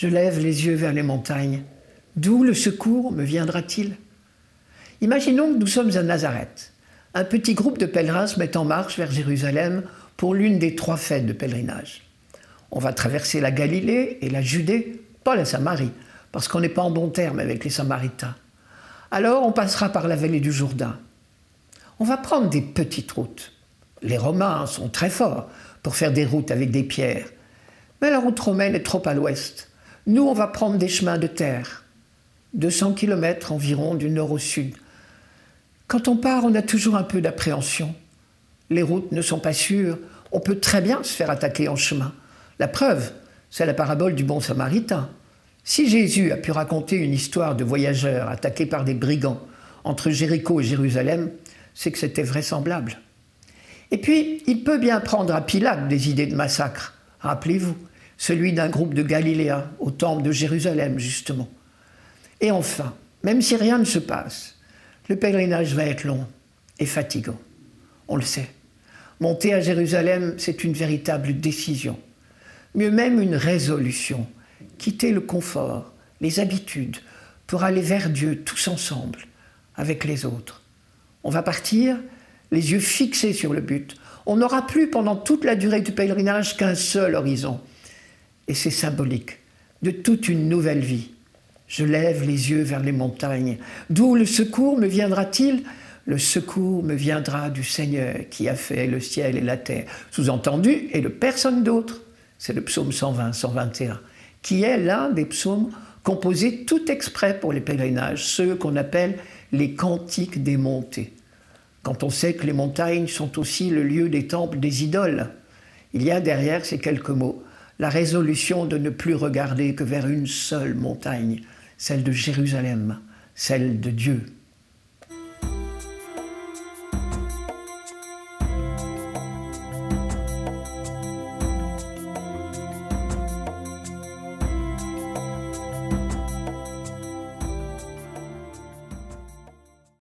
Je lève les yeux vers les montagnes. D'où le secours me viendra-t-il? Imaginons que nous sommes à Nazareth. Un petit groupe de pèlerins se met en marche vers Jérusalem pour l'une des trois fêtes de pèlerinage. On va traverser la Galilée et la Judée, pas la Samarie, parce qu'on n'est pas en bon terme avec les Samaritains. Alors on passera par la vallée du Jourdain. On va prendre des petites routes. Les Romains sont très forts pour faire des routes avec des pierres. Mais la route romaine est trop à l'ouest. Nous, on va prendre des chemins de terre. 200 km environ du nord au sud. Quand on part, on a toujours un peu d'appréhension. Les routes ne sont pas sûres. On peut très bien se faire attaquer en chemin. La preuve, c'est la parabole du bon samaritain. Si Jésus a pu raconter une histoire de voyageurs attaqués par des brigands entre Jéricho et Jérusalem, c'est que c'était vraisemblable. Et puis, il peut bien prendre à Pilate des idées de massacre. Rappelez-vous, celui d'un groupe de Galiléens au temple de Jérusalem, justement. Et enfin, même si rien ne se passe, le pèlerinage va être long et fatigant. On le sait. Monter à Jérusalem, c'est une véritable décision. Mieux même une résolution. Quitter le confort, les habitudes, pour aller vers Dieu tous ensemble, avec les autres. On va partir les yeux fixés sur le but. On n'aura plus pendant toute la durée du pèlerinage qu'un seul horizon. Et c'est symbolique de toute une nouvelle vie. Je lève les yeux vers les montagnes. D'où le secours me viendra-t-il? Le secours me viendra du Seigneur qui a fait le ciel et la terre. Sous-entendu, et de personne d'autre. C'est le psaume 120, 121, qui est l'un des psaumes composés tout exprès pour les pèlerinages, ceux qu'on appelle les cantiques des montées. Quand on sait que les montagnes sont aussi le lieu des temples des idoles, il y a derrière ces quelques mots la résolution de ne plus regarder que vers une seule montagne, celle de Jérusalem, celle de Dieu.